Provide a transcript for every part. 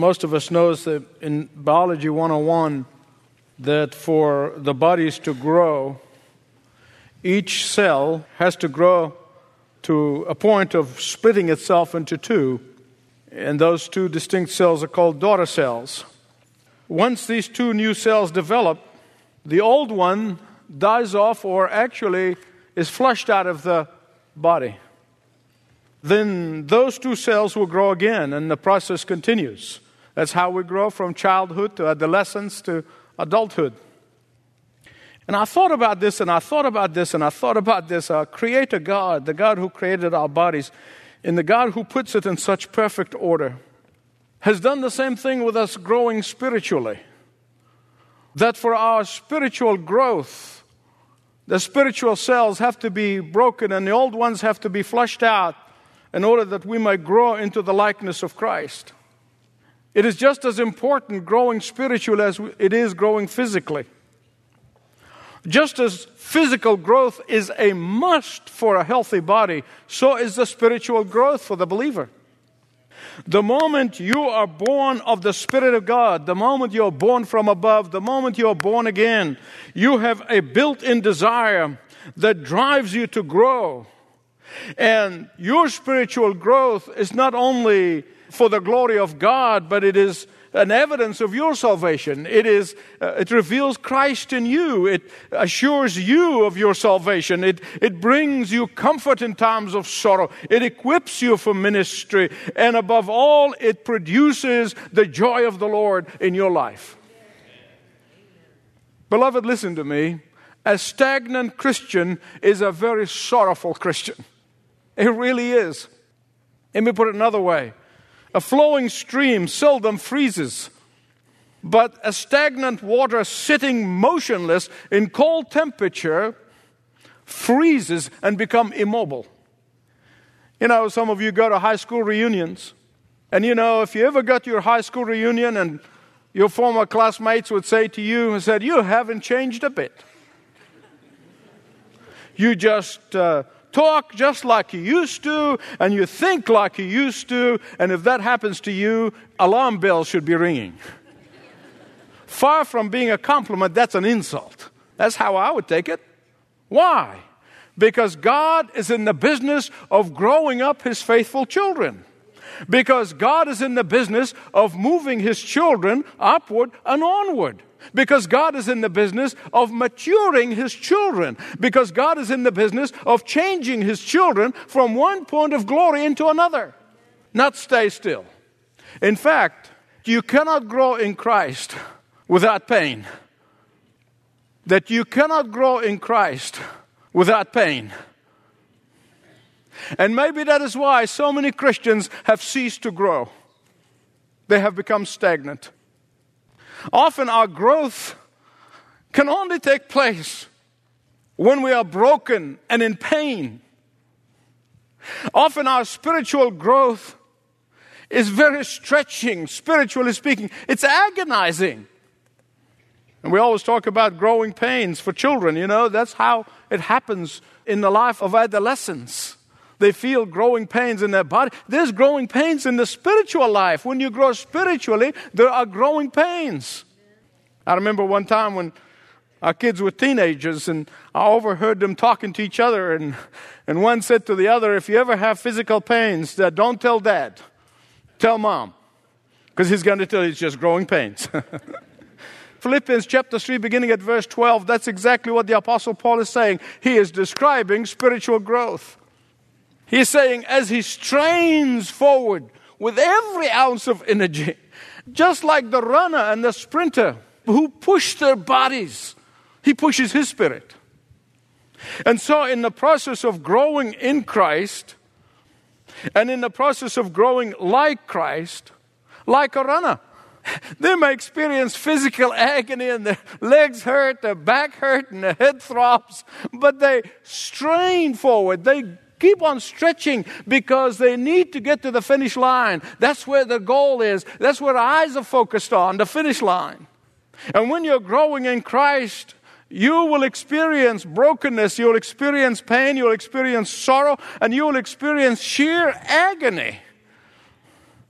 most of us knows that in biology 101 that for the bodies to grow each cell has to grow to a point of splitting itself into two. And those two distinct cells are called daughter cells. Once these two new cells develop the old one dies off or actually is flushed out of the body. Then those two cells will grow again and the process continues. That's how we grow from childhood to adolescence to adulthood. And I thought about this and I thought about this and I thought about this. Our Creator God, the God who created our bodies, and the God who puts it in such perfect order, has done the same thing with us growing spiritually. That for our spiritual growth, the spiritual cells have to be broken and the old ones have to be flushed out in order that we might grow into the likeness of Christ. It is just as important growing spiritually as it is growing physically. Just as physical growth is a must for a healthy body, so is the spiritual growth for the believer. The moment you are born of the Spirit of God, the moment you're born from above, the moment you're born again, you have a built in desire that drives you to grow and your spiritual growth is not only for the glory of God, but it is an evidence of your salvation. It is, uh, it reveals Christ in you. It assures you of your salvation. It, it brings you comfort in times of sorrow. It equips you for ministry. And above all, it produces the joy of the Lord in your life. Beloved, listen to me. A stagnant Christian is a very sorrowful Christian. It really is. Let me put it another way a flowing stream seldom freezes, but a stagnant water sitting motionless in cold temperature freezes and become immobile. You know, some of you go to high school reunions, and you know, if you ever got your high school reunion and your former classmates would say to you, said, You haven't changed a bit. You just uh, talk just like you used to, and you think like you used to, and if that happens to you, alarm bells should be ringing. Far from being a compliment, that's an insult. That's how I would take it. Why? Because God is in the business of growing up His faithful children. Because God is in the business of moving His children upward and onward. Because God is in the business of maturing His children. Because God is in the business of changing His children from one point of glory into another. Not stay still. In fact, you cannot grow in Christ without pain. That you cannot grow in Christ without pain. And maybe that is why so many Christians have ceased to grow. They have become stagnant. Often our growth can only take place when we are broken and in pain. Often our spiritual growth is very stretching, spiritually speaking. It's agonizing. And we always talk about growing pains for children, you know, that's how it happens in the life of adolescents. They feel growing pains in their body. There's growing pains in the spiritual life. When you grow spiritually, there are growing pains. I remember one time when our kids were teenagers and I overheard them talking to each other and, and one said to the other, if you ever have physical pains, uh, don't tell dad, tell mom. Because he's going to tell you it's just growing pains. Philippians chapter 3, beginning at verse 12, that's exactly what the Apostle Paul is saying. He is describing spiritual growth. He's saying, as he strains forward with every ounce of energy, just like the runner and the sprinter who push their bodies, he pushes his spirit. And so, in the process of growing in Christ, and in the process of growing like Christ, like a runner, they may experience physical agony and their legs hurt, their back hurt, and their head throbs, but they strain forward. They keep on stretching because they need to get to the finish line. That's where the goal is. That's where eyes are focused on, the finish line. And when you're growing in Christ, you will experience brokenness, you'll experience pain, you'll experience sorrow, and you will experience sheer agony.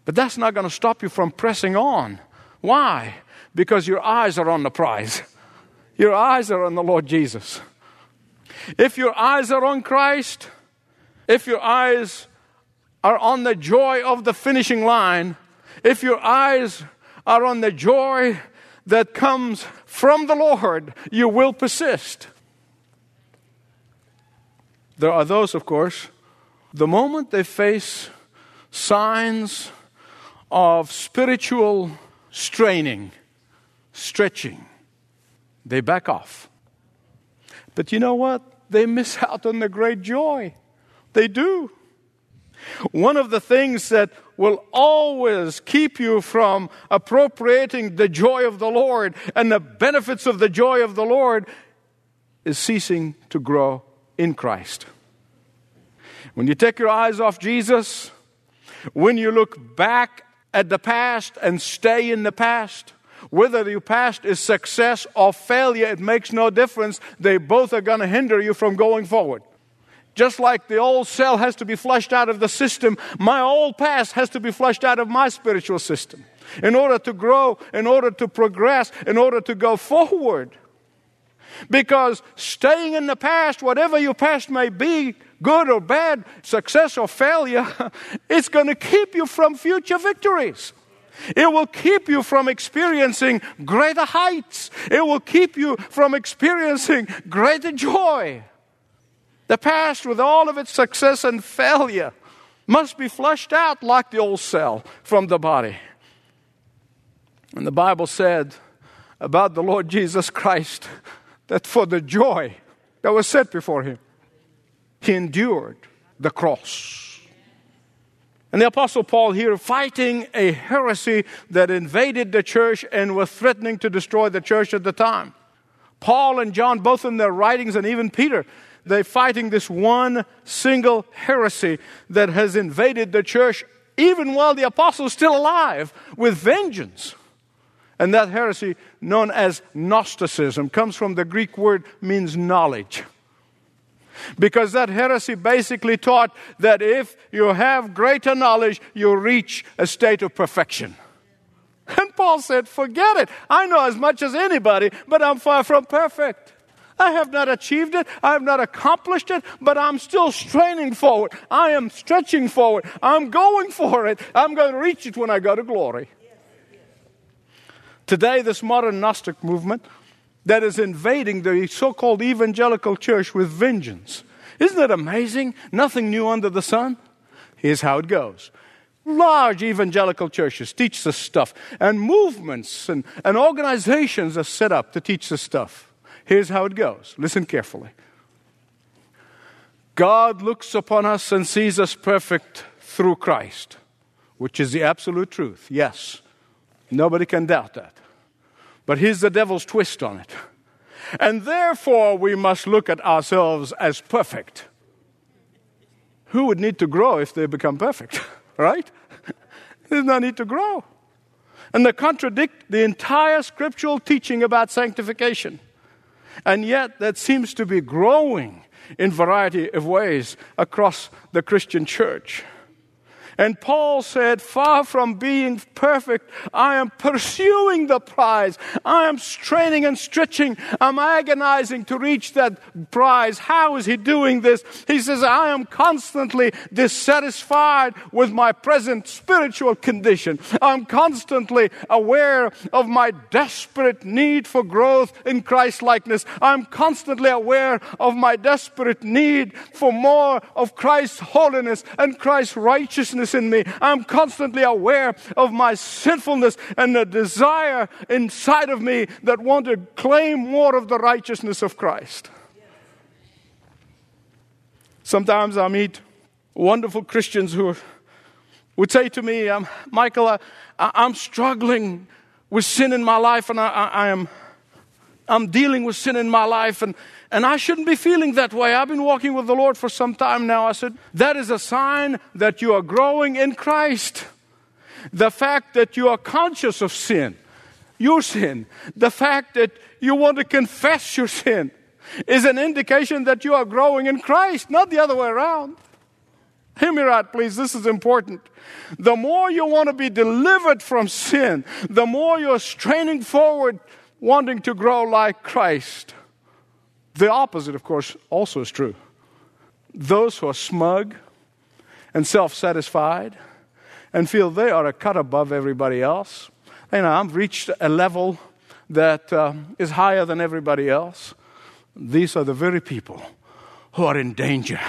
But that's not going to stop you from pressing on. Why? Because your eyes are on the prize. Your eyes are on the Lord Jesus. If your eyes are on Christ, if your eyes are on the joy of the finishing line, if your eyes are on the joy that comes from the Lord, you will persist. There are those, of course, the moment they face signs of spiritual straining, stretching, they back off. But you know what? They miss out on the great joy. They do. One of the things that will always keep you from appropriating the joy of the Lord and the benefits of the joy of the Lord is ceasing to grow in Christ. When you take your eyes off Jesus, when you look back at the past and stay in the past, whether your past is success or failure, it makes no difference. They both are going to hinder you from going forward. Just like the old cell has to be flushed out of the system, my old past has to be flushed out of my spiritual system. In order to grow, in order to progress, in order to go forward. Because staying in the past, whatever your past may be, good or bad, success or failure, it's going to keep you from future victories. It will keep you from experiencing greater heights. It will keep you from experiencing greater joy. The past, with all of its success and failure, must be flushed out like the old cell from the body. And the Bible said about the Lord Jesus Christ that for the joy that was set before him, he endured the cross. And the Apostle Paul here fighting a heresy that invaded the church and was threatening to destroy the church at the time. Paul and John, both in their writings, and even Peter, they're fighting this one single heresy that has invaded the church even while the apostle's still alive with vengeance. And that heresy, known as Gnosticism, comes from the Greek word means knowledge. Because that heresy basically taught that if you have greater knowledge, you reach a state of perfection. And Paul said, Forget it. I know as much as anybody, but I'm far from perfect. I have not achieved it. I have not accomplished it, but I'm still straining forward. I am stretching forward. I'm going for it. I'm going to reach it when I go to glory. Today, this modern Gnostic movement that is invading the so called evangelical church with vengeance. Isn't that amazing? Nothing new under the sun. Here's how it goes. Large evangelical churches teach this stuff, and movements and, and organizations are set up to teach this stuff. Here's how it goes. Listen carefully. God looks upon us and sees us perfect through Christ, which is the absolute truth. Yes. Nobody can doubt that. But here's the devil's twist on it. And therefore, we must look at ourselves as perfect. Who would need to grow if they become perfect? right? There's no need to grow. And they contradict the entire scriptural teaching about sanctification. And yet, that seems to be growing in variety of ways across the Christian church. And Paul said, Far from being perfect, I am pursuing the prize. I am straining and stretching. I'm agonizing to reach that prize. How is he doing this? He says, I am constantly dissatisfied with my present spiritual condition. I'm constantly aware of my desperate need for growth in Christ likeness. I'm constantly aware of my desperate need for more of Christ's holiness and Christ's righteousness in me. I'm constantly aware of my sinfulness and the desire inside of me that want to claim more of the righteousness of Christ. Sometimes I meet wonderful Christians who would say to me, um, Michael, I, am struggling with sin in my life and I, I, I am I'm dealing with sin in my life and and I shouldn't be feeling that way. I've been walking with the Lord for some time now. I said, that is a sign that you are growing in Christ. The fact that you are conscious of sin, your sin, the fact that you want to confess your sin is an indication that you are growing in Christ, not the other way around. Hear me right, please. This is important. The more you want to be delivered from sin, the more you're straining forward, wanting to grow like Christ. The opposite, of course, also is true. Those who are smug and self satisfied and feel they are a cut above everybody else. You know, I've reached a level that uh, is higher than everybody else. These are the very people who are in danger.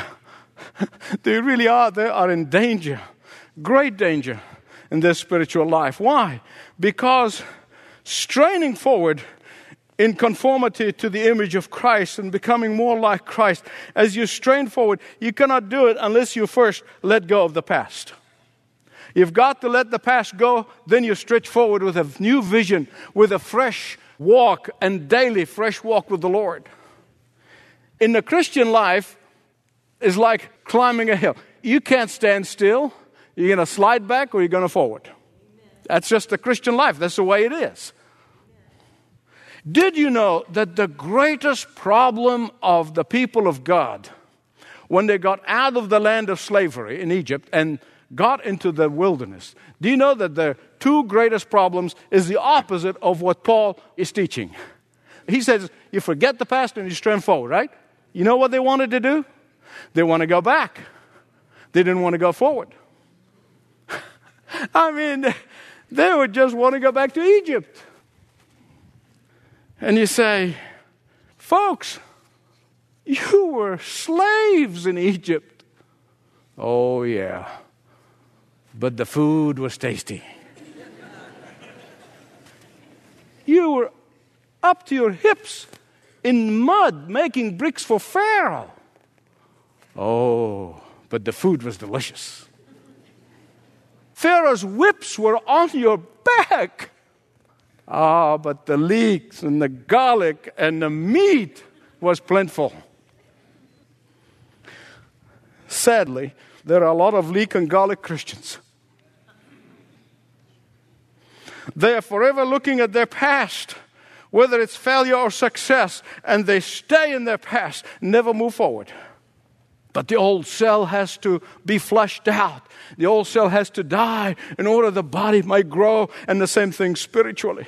they really are. They are in danger, great danger in their spiritual life. Why? Because straining forward in conformity to the image of Christ and becoming more like Christ, as you strain forward, you cannot do it unless you first let go of the past. You've got to let the past go, then you stretch forward with a new vision, with a fresh walk and daily fresh walk with the Lord. In the Christian life, is like climbing a hill. You can't stand still. You're going to slide back or you're going to forward. That's just the Christian life. That's the way it is. Did you know that the greatest problem of the people of God when they got out of the land of slavery in Egypt and got into the wilderness, do you know that the two greatest problems is the opposite of what Paul is teaching? He says, you forget the past and you strand forward, right? You know what they wanted to do? They want to go back. They didn't want to go forward. I mean, they would just want to go back to Egypt. And you say, folks, you were slaves in Egypt. Oh, yeah. But the food was tasty. you were up to your hips in mud making bricks for Pharaoh. Oh, but the food was delicious. Pharaoh's whips were on your back. Ah, but the leeks and the garlic and the meat was plentiful. Sadly, there are a lot of leek and garlic Christians. They are forever looking at their past, whether it's failure or success, and they stay in their past, never move forward. But the old cell has to be flushed out. The old cell has to die in order the body might grow, and the same thing spiritually.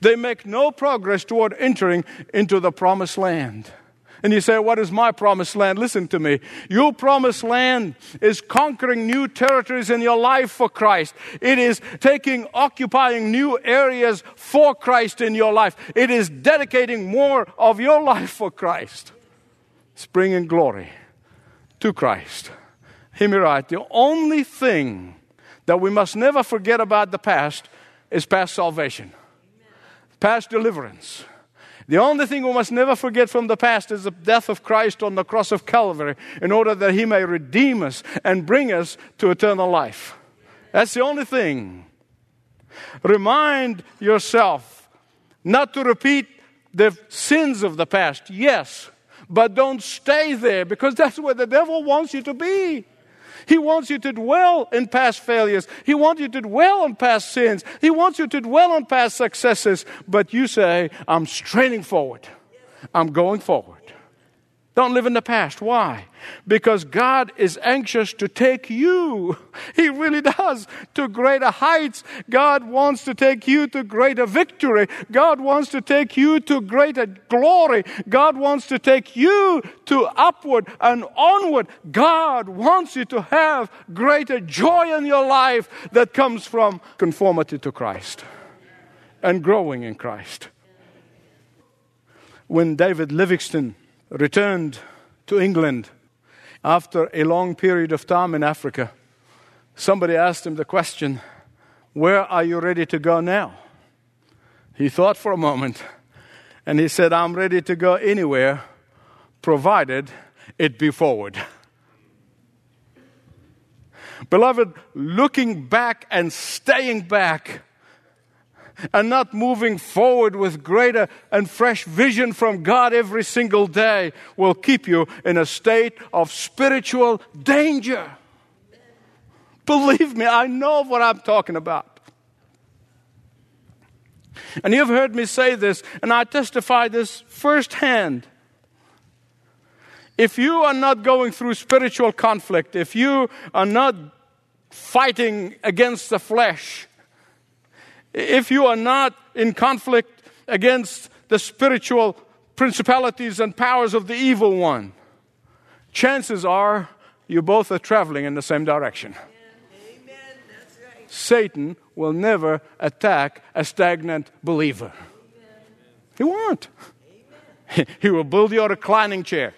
They make no progress toward entering into the promised land. And you say, What is my promised land? Listen to me. Your promised land is conquering new territories in your life for Christ. It is taking, occupying new areas for Christ in your life. It is dedicating more of your life for Christ. Spring and glory to Christ. Hear me right. The only thing that we must never forget about the past is past salvation, past deliverance. The only thing we must never forget from the past is the death of Christ on the cross of Calvary in order that He may redeem us and bring us to eternal life. That's the only thing. Remind yourself not to repeat the sins of the past, yes, but don't stay there because that's where the devil wants you to be. He wants you to dwell in past failures. He wants you to dwell on past sins. He wants you to dwell on past successes. But you say, I'm straining forward. I'm going forward. Don't live in the past. Why? Because God is anxious to take you. He really does to greater heights. God wants to take you to greater victory. God wants to take you to greater glory. God wants to take you to upward and onward. God wants you to have greater joy in your life that comes from conformity to Christ and growing in Christ. When David Livingstone returned to England after a long period of time in Africa, somebody asked him the question, Where are you ready to go now? He thought for a moment and he said, I'm ready to go anywhere provided it be forward. Beloved, looking back and staying back and not moving forward with greater and fresh vision from God every single day will keep you in a state of spiritual danger. Believe me, I know what I'm talking about. And you've heard me say this, and I testify this firsthand. If you are not going through spiritual conflict, if you are not fighting against the flesh, if you are not in conflict against the spiritual principalities and powers of the evil one, chances are you both are traveling in the same direction. Satan will never attack a stagnant believer. He won't. He will build your reclining chair.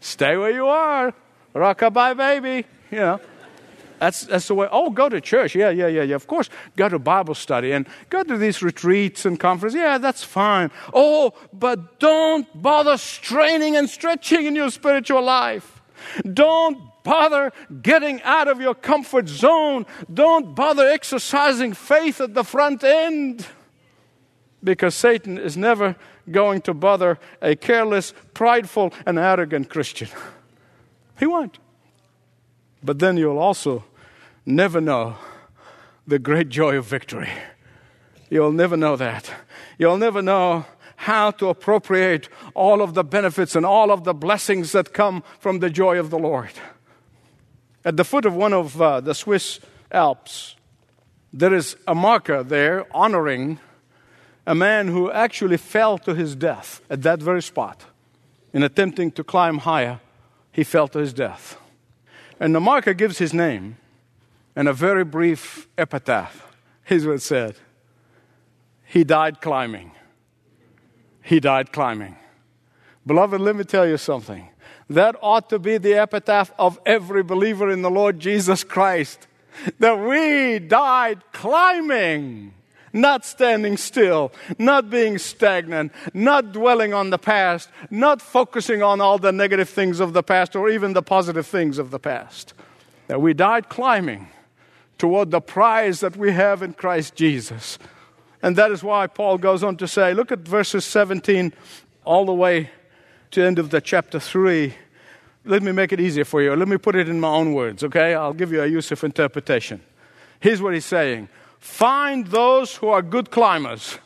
Stay where you are. Rockabye, baby. You know. That's, that's the way. Oh, go to church. Yeah, yeah, yeah, yeah. Of course, go to Bible study and go to these retreats and conferences. Yeah, that's fine. Oh, but don't bother straining and stretching in your spiritual life. Don't bother getting out of your comfort zone. Don't bother exercising faith at the front end. Because Satan is never going to bother a careless, prideful, and arrogant Christian. He won't. But then you'll also never know the great joy of victory. You'll never know that. You'll never know how to appropriate all of the benefits and all of the blessings that come from the joy of the Lord. At the foot of one of uh, the Swiss Alps, there is a marker there honoring a man who actually fell to his death at that very spot. In attempting to climb higher, he fell to his death. And the marker gives his name and a very brief epitaph. Here's what it said He died climbing. He died climbing. Beloved, let me tell you something. That ought to be the epitaph of every believer in the Lord Jesus Christ. That we died climbing not standing still, not being stagnant, not dwelling on the past, not focusing on all the negative things of the past or even the positive things of the past. That we died climbing toward the prize that we have in Christ Jesus. And that is why Paul goes on to say, look at verses 17 all the way to end of the chapter 3. Let me make it easier for you. Let me put it in my own words, okay? I'll give you a Youssef interpretation. Here's what he's saying Find those who are good climbers.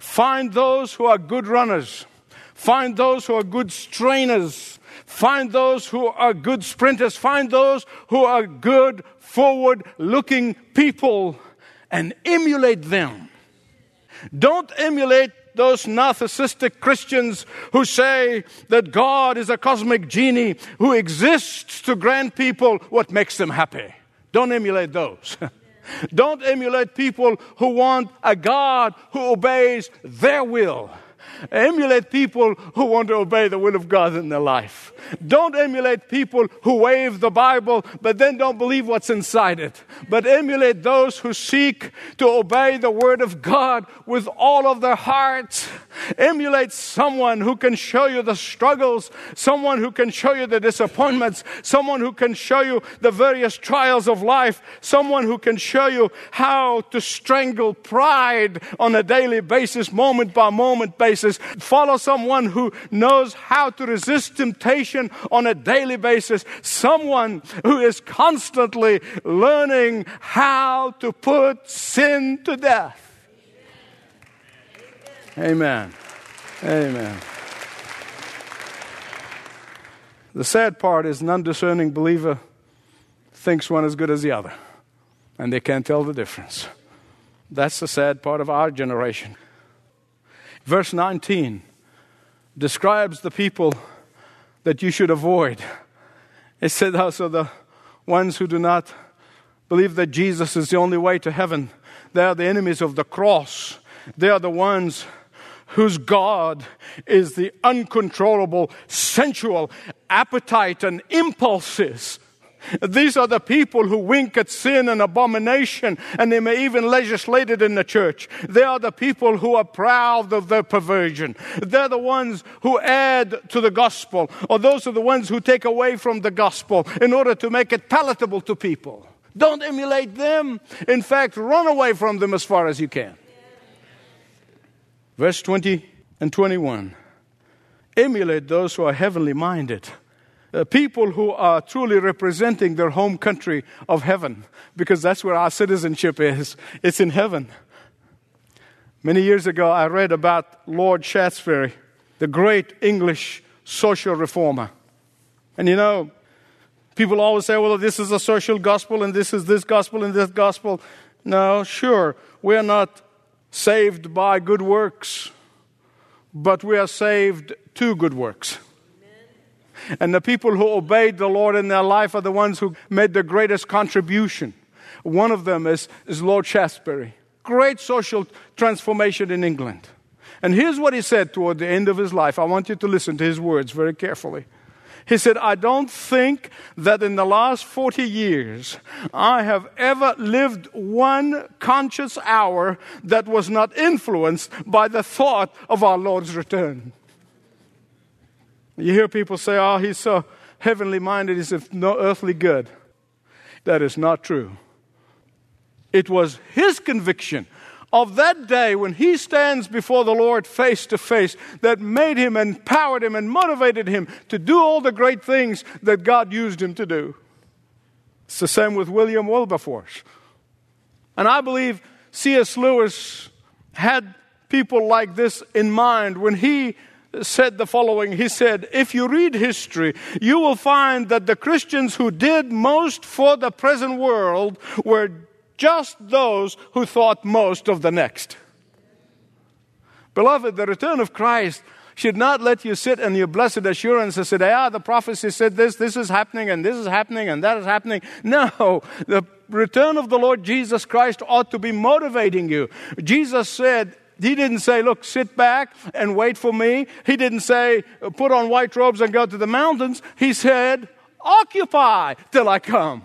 Find those who are good runners. Find those who are good strainers. Find those who are good sprinters. Find those who are good forward looking people and emulate them. Don't emulate those narcissistic Christians who say that God is a cosmic genie who exists to grant people what makes them happy. Don't emulate those. Don't emulate people who want a God who obeys their will. Emulate people who want to obey the will of God in their life. Don't emulate people who wave the Bible but then don't believe what's inside it. But emulate those who seek to obey the Word of God with all of their hearts. Emulate someone who can show you the struggles, someone who can show you the disappointments, someone who can show you the various trials of life, someone who can show you how to strangle pride on a daily basis, moment by moment basis. Follow someone who knows how to resist temptation on a daily basis, someone who is constantly learning how to put sin to death. Amen. Amen. The sad part is an undiscerning believer thinks one as good as the other, and they can't tell the difference. That's the sad part of our generation. Verse 19 describes the people that you should avoid. It said also the ones who do not believe that Jesus is the only way to heaven, they are the enemies of the cross. They are the ones whose God is the uncontrollable sensual appetite and impulses these are the people who wink at sin and abomination, and they may even legislate it in the church. They are the people who are proud of their perversion. They're the ones who add to the gospel, or those are the ones who take away from the gospel in order to make it palatable to people. Don't emulate them. In fact, run away from them as far as you can. Verse 20 and 21 Emulate those who are heavenly minded uh, people who are truly representing their home country of heaven, because that's where our citizenship is. It's in heaven. Many years ago, I read about Lord Shaftesbury, the great English social reformer. And you know, people always say, well, this is a social gospel and this is this gospel and this gospel. No, sure, we're not saved by good works, but we are saved to good works. And the people who obeyed the Lord in their life are the ones who made the greatest contribution. One of them is, is Lord Shaftesbury. Great social transformation in England. And here's what he said toward the end of his life. I want you to listen to his words very carefully. He said, I don't think that in the last 40 years I have ever lived one conscious hour that was not influenced by the thought of our Lord's return. You hear people say, oh, he's so heavenly minded, he's of no earthly good. That is not true. It was his conviction of that day when he stands before the Lord face to face that made him, empowered him, and motivated him to do all the great things that God used him to do. It's the same with William Wilberforce. And I believe C.S. Lewis had people like this in mind when he said the following He said, If you read history, you will find that the Christians who did most for the present world were just those who thought most of the next. Beloved, the return of Christ should not let you sit in your blessed assurance and say, ah, the prophecy said this, this is happening, and this is happening, and that is happening. No, the return of the Lord Jesus Christ ought to be motivating you. Jesus said, he didn't say, look, sit back and wait for me. He didn't say, put on white robes and go to the mountains. He said, occupy till I come.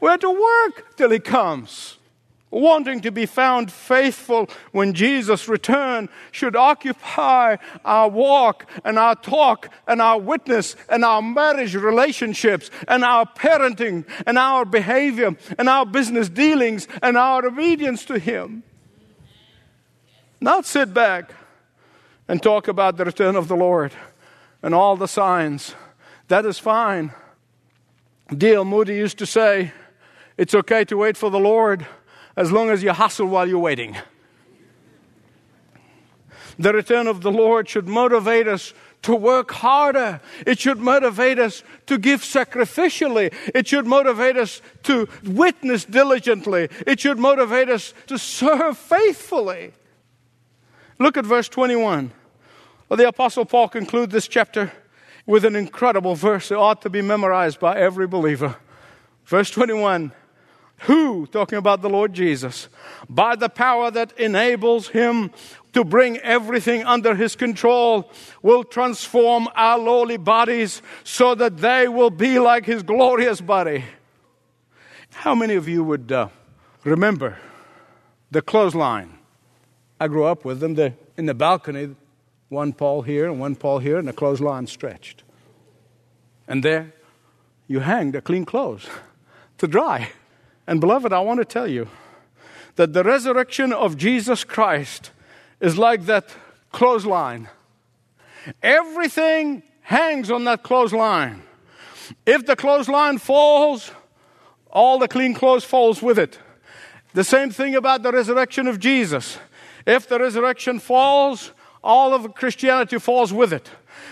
We're to work till He comes. Wanting to be found faithful when Jesus returns should occupy our walk and our talk and our witness and our marriage relationships and our parenting and our behavior and our business dealings and our obedience to Him. Not sit back and talk about the return of the Lord and all the signs. That is fine. D.L. Moody used to say, It's okay to wait for the Lord as long as you hustle while you're waiting. The return of the Lord should motivate us to work harder. It should motivate us to give sacrificially. It should motivate us to witness diligently. It should motivate us to serve faithfully. Look at verse 21. Well, the Apostle Paul concludes this chapter with an incredible verse that ought to be memorized by every believer. Verse 21 Who, talking about the Lord Jesus, by the power that enables him to bring everything under his control, will transform our lowly bodies so that they will be like his glorious body. How many of you would uh, remember the clothesline? I grew up with them. They're in the balcony, one pole here and one pole here, and the clothesline stretched. And there you hang the clean clothes to dry. And beloved, I want to tell you that the resurrection of Jesus Christ is like that clothesline. Everything hangs on that clothesline. If the clothesline falls, all the clean clothes falls with it. The same thing about the resurrection of Jesus. If the resurrection falls, all of Christianity falls with it.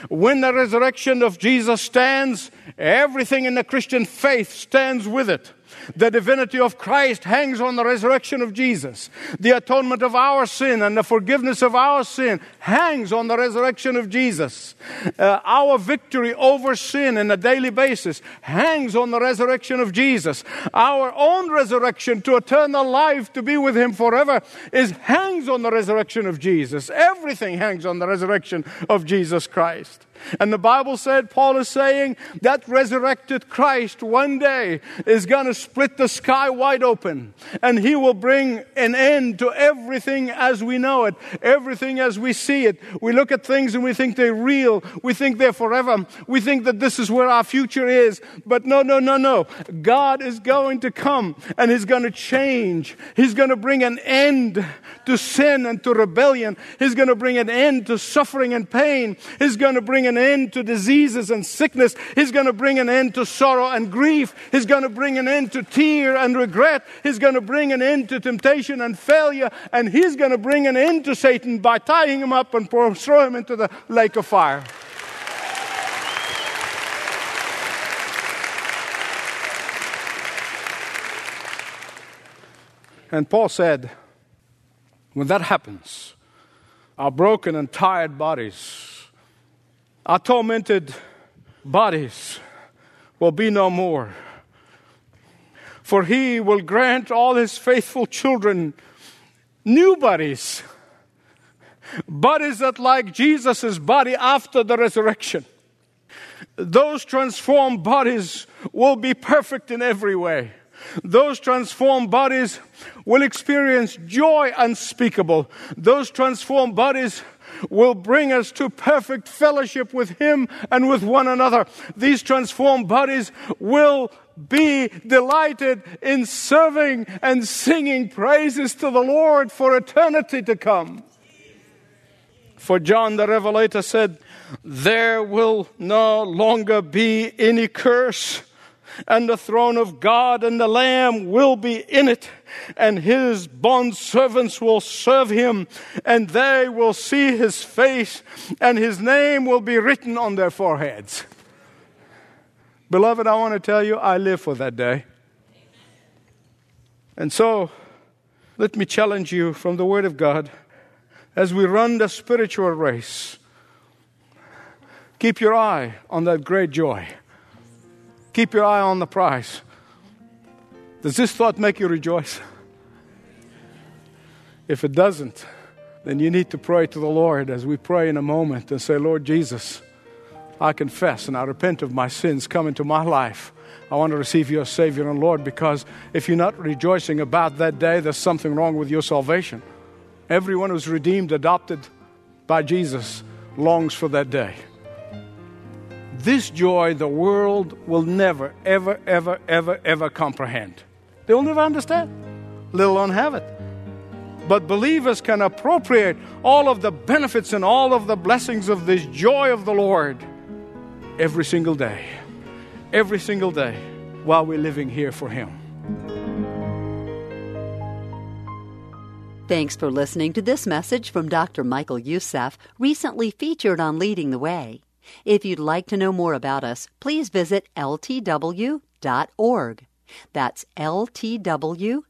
When the resurrection of Jesus stands, everything in the Christian faith stands with it. The divinity of Christ hangs on the resurrection of Jesus. The atonement of our sin and the forgiveness of our sin hangs on the resurrection of Jesus. Uh, our victory over sin on a daily basis hangs on the resurrection of Jesus. Our own resurrection to eternal life to be with Him forever is hangs on the resurrection of Jesus. Everything hangs on the resurrection of Jesus Christ. And the Bible said, Paul is saying, that resurrected Christ one day is going to split the sky wide open. And he will bring an end to everything as we know it, everything as we see it. We look at things and we think they're real. We think they're forever. We think that this is where our future is. But no, no, no, no. God is going to come and he's going to change. He's going to bring an end to sin and to rebellion. He's going to bring an end to suffering and pain. He's going to bring an an end to diseases and sickness. He's going to bring an end to sorrow and grief. He's going to bring an end to tear and regret. He's going to bring an end to temptation and failure. And he's going to bring an end to Satan by tying him up and throw him into the lake of fire. And Paul said, when that happens, our broken and tired bodies our tormented bodies will be no more. For he will grant all his faithful children new bodies, bodies that like Jesus' body after the resurrection. Those transformed bodies will be perfect in every way. Those transformed bodies will experience joy unspeakable. Those transformed bodies will bring us to perfect fellowship with Him and with one another. These transformed bodies will be delighted in serving and singing praises to the Lord for eternity to come. For John the Revelator said, There will no longer be any curse and the throne of God and the Lamb will be in it, and his bond servants will serve him, and they will see his face, and his name will be written on their foreheads. Beloved, I want to tell you, I live for that day. And so, let me challenge you from the Word of God as we run the spiritual race. Keep your eye on that great joy. Keep your eye on the prize. Does this thought make you rejoice? If it doesn't, then you need to pray to the Lord as we pray in a moment and say, Lord Jesus, I confess and I repent of my sins. Come into my life. I want to receive you as Savior and Lord because if you're not rejoicing about that day, there's something wrong with your salvation. Everyone who's redeemed, adopted by Jesus, longs for that day. This joy the world will never, ever, ever, ever, ever comprehend. They will never understand, let alone have it. But believers can appropriate all of the benefits and all of the blessings of this joy of the Lord every single day. Every single day while we're living here for Him. Thanks for listening to this message from Dr. Michael Youssef, recently featured on Leading the Way. If you'd like to know more about us, please visit ltw.org. That's ltw.org.